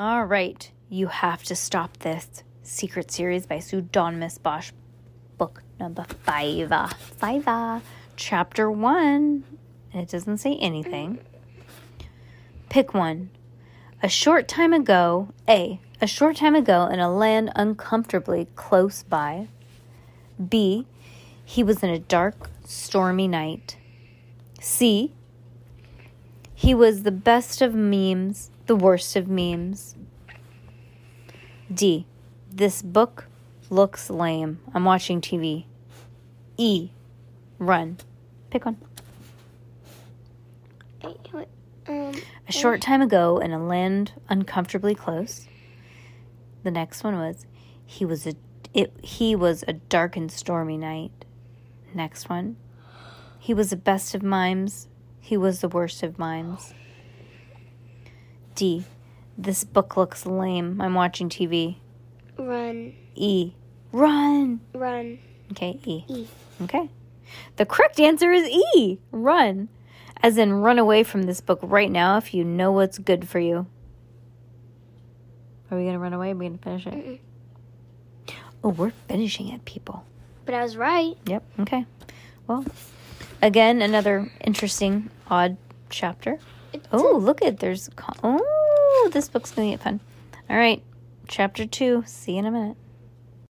All right, you have to stop this secret series by Pseudonymous Bosch, book number five. Five, chapter one. It doesn't say anything. Pick one. A short time ago, A. A short time ago in a land uncomfortably close by. B. He was in a dark, stormy night. C. He was the best of memes, the worst of memes. D. This book looks lame. I'm watching TV. E. Run. Pick one. Um, A short time ago in a land uncomfortably close. The next one was he was a it he was a dark and stormy night. Next one. He was the best of mimes. He was the worst of minds. D. This book looks lame. I'm watching TV. run, E. Run. run. Okay, E. E. Okay. The correct answer is E. Run. As in, run away from this book right now if you know what's good for you. Are we going to run away? Are we going to finish it? Oh, we're finishing it, people. But I was right. Yep. Okay. Well, again, another interesting, odd chapter. Oh, look at there's. Oh, this book's going to get fun. All right. Chapter two. See you in a minute.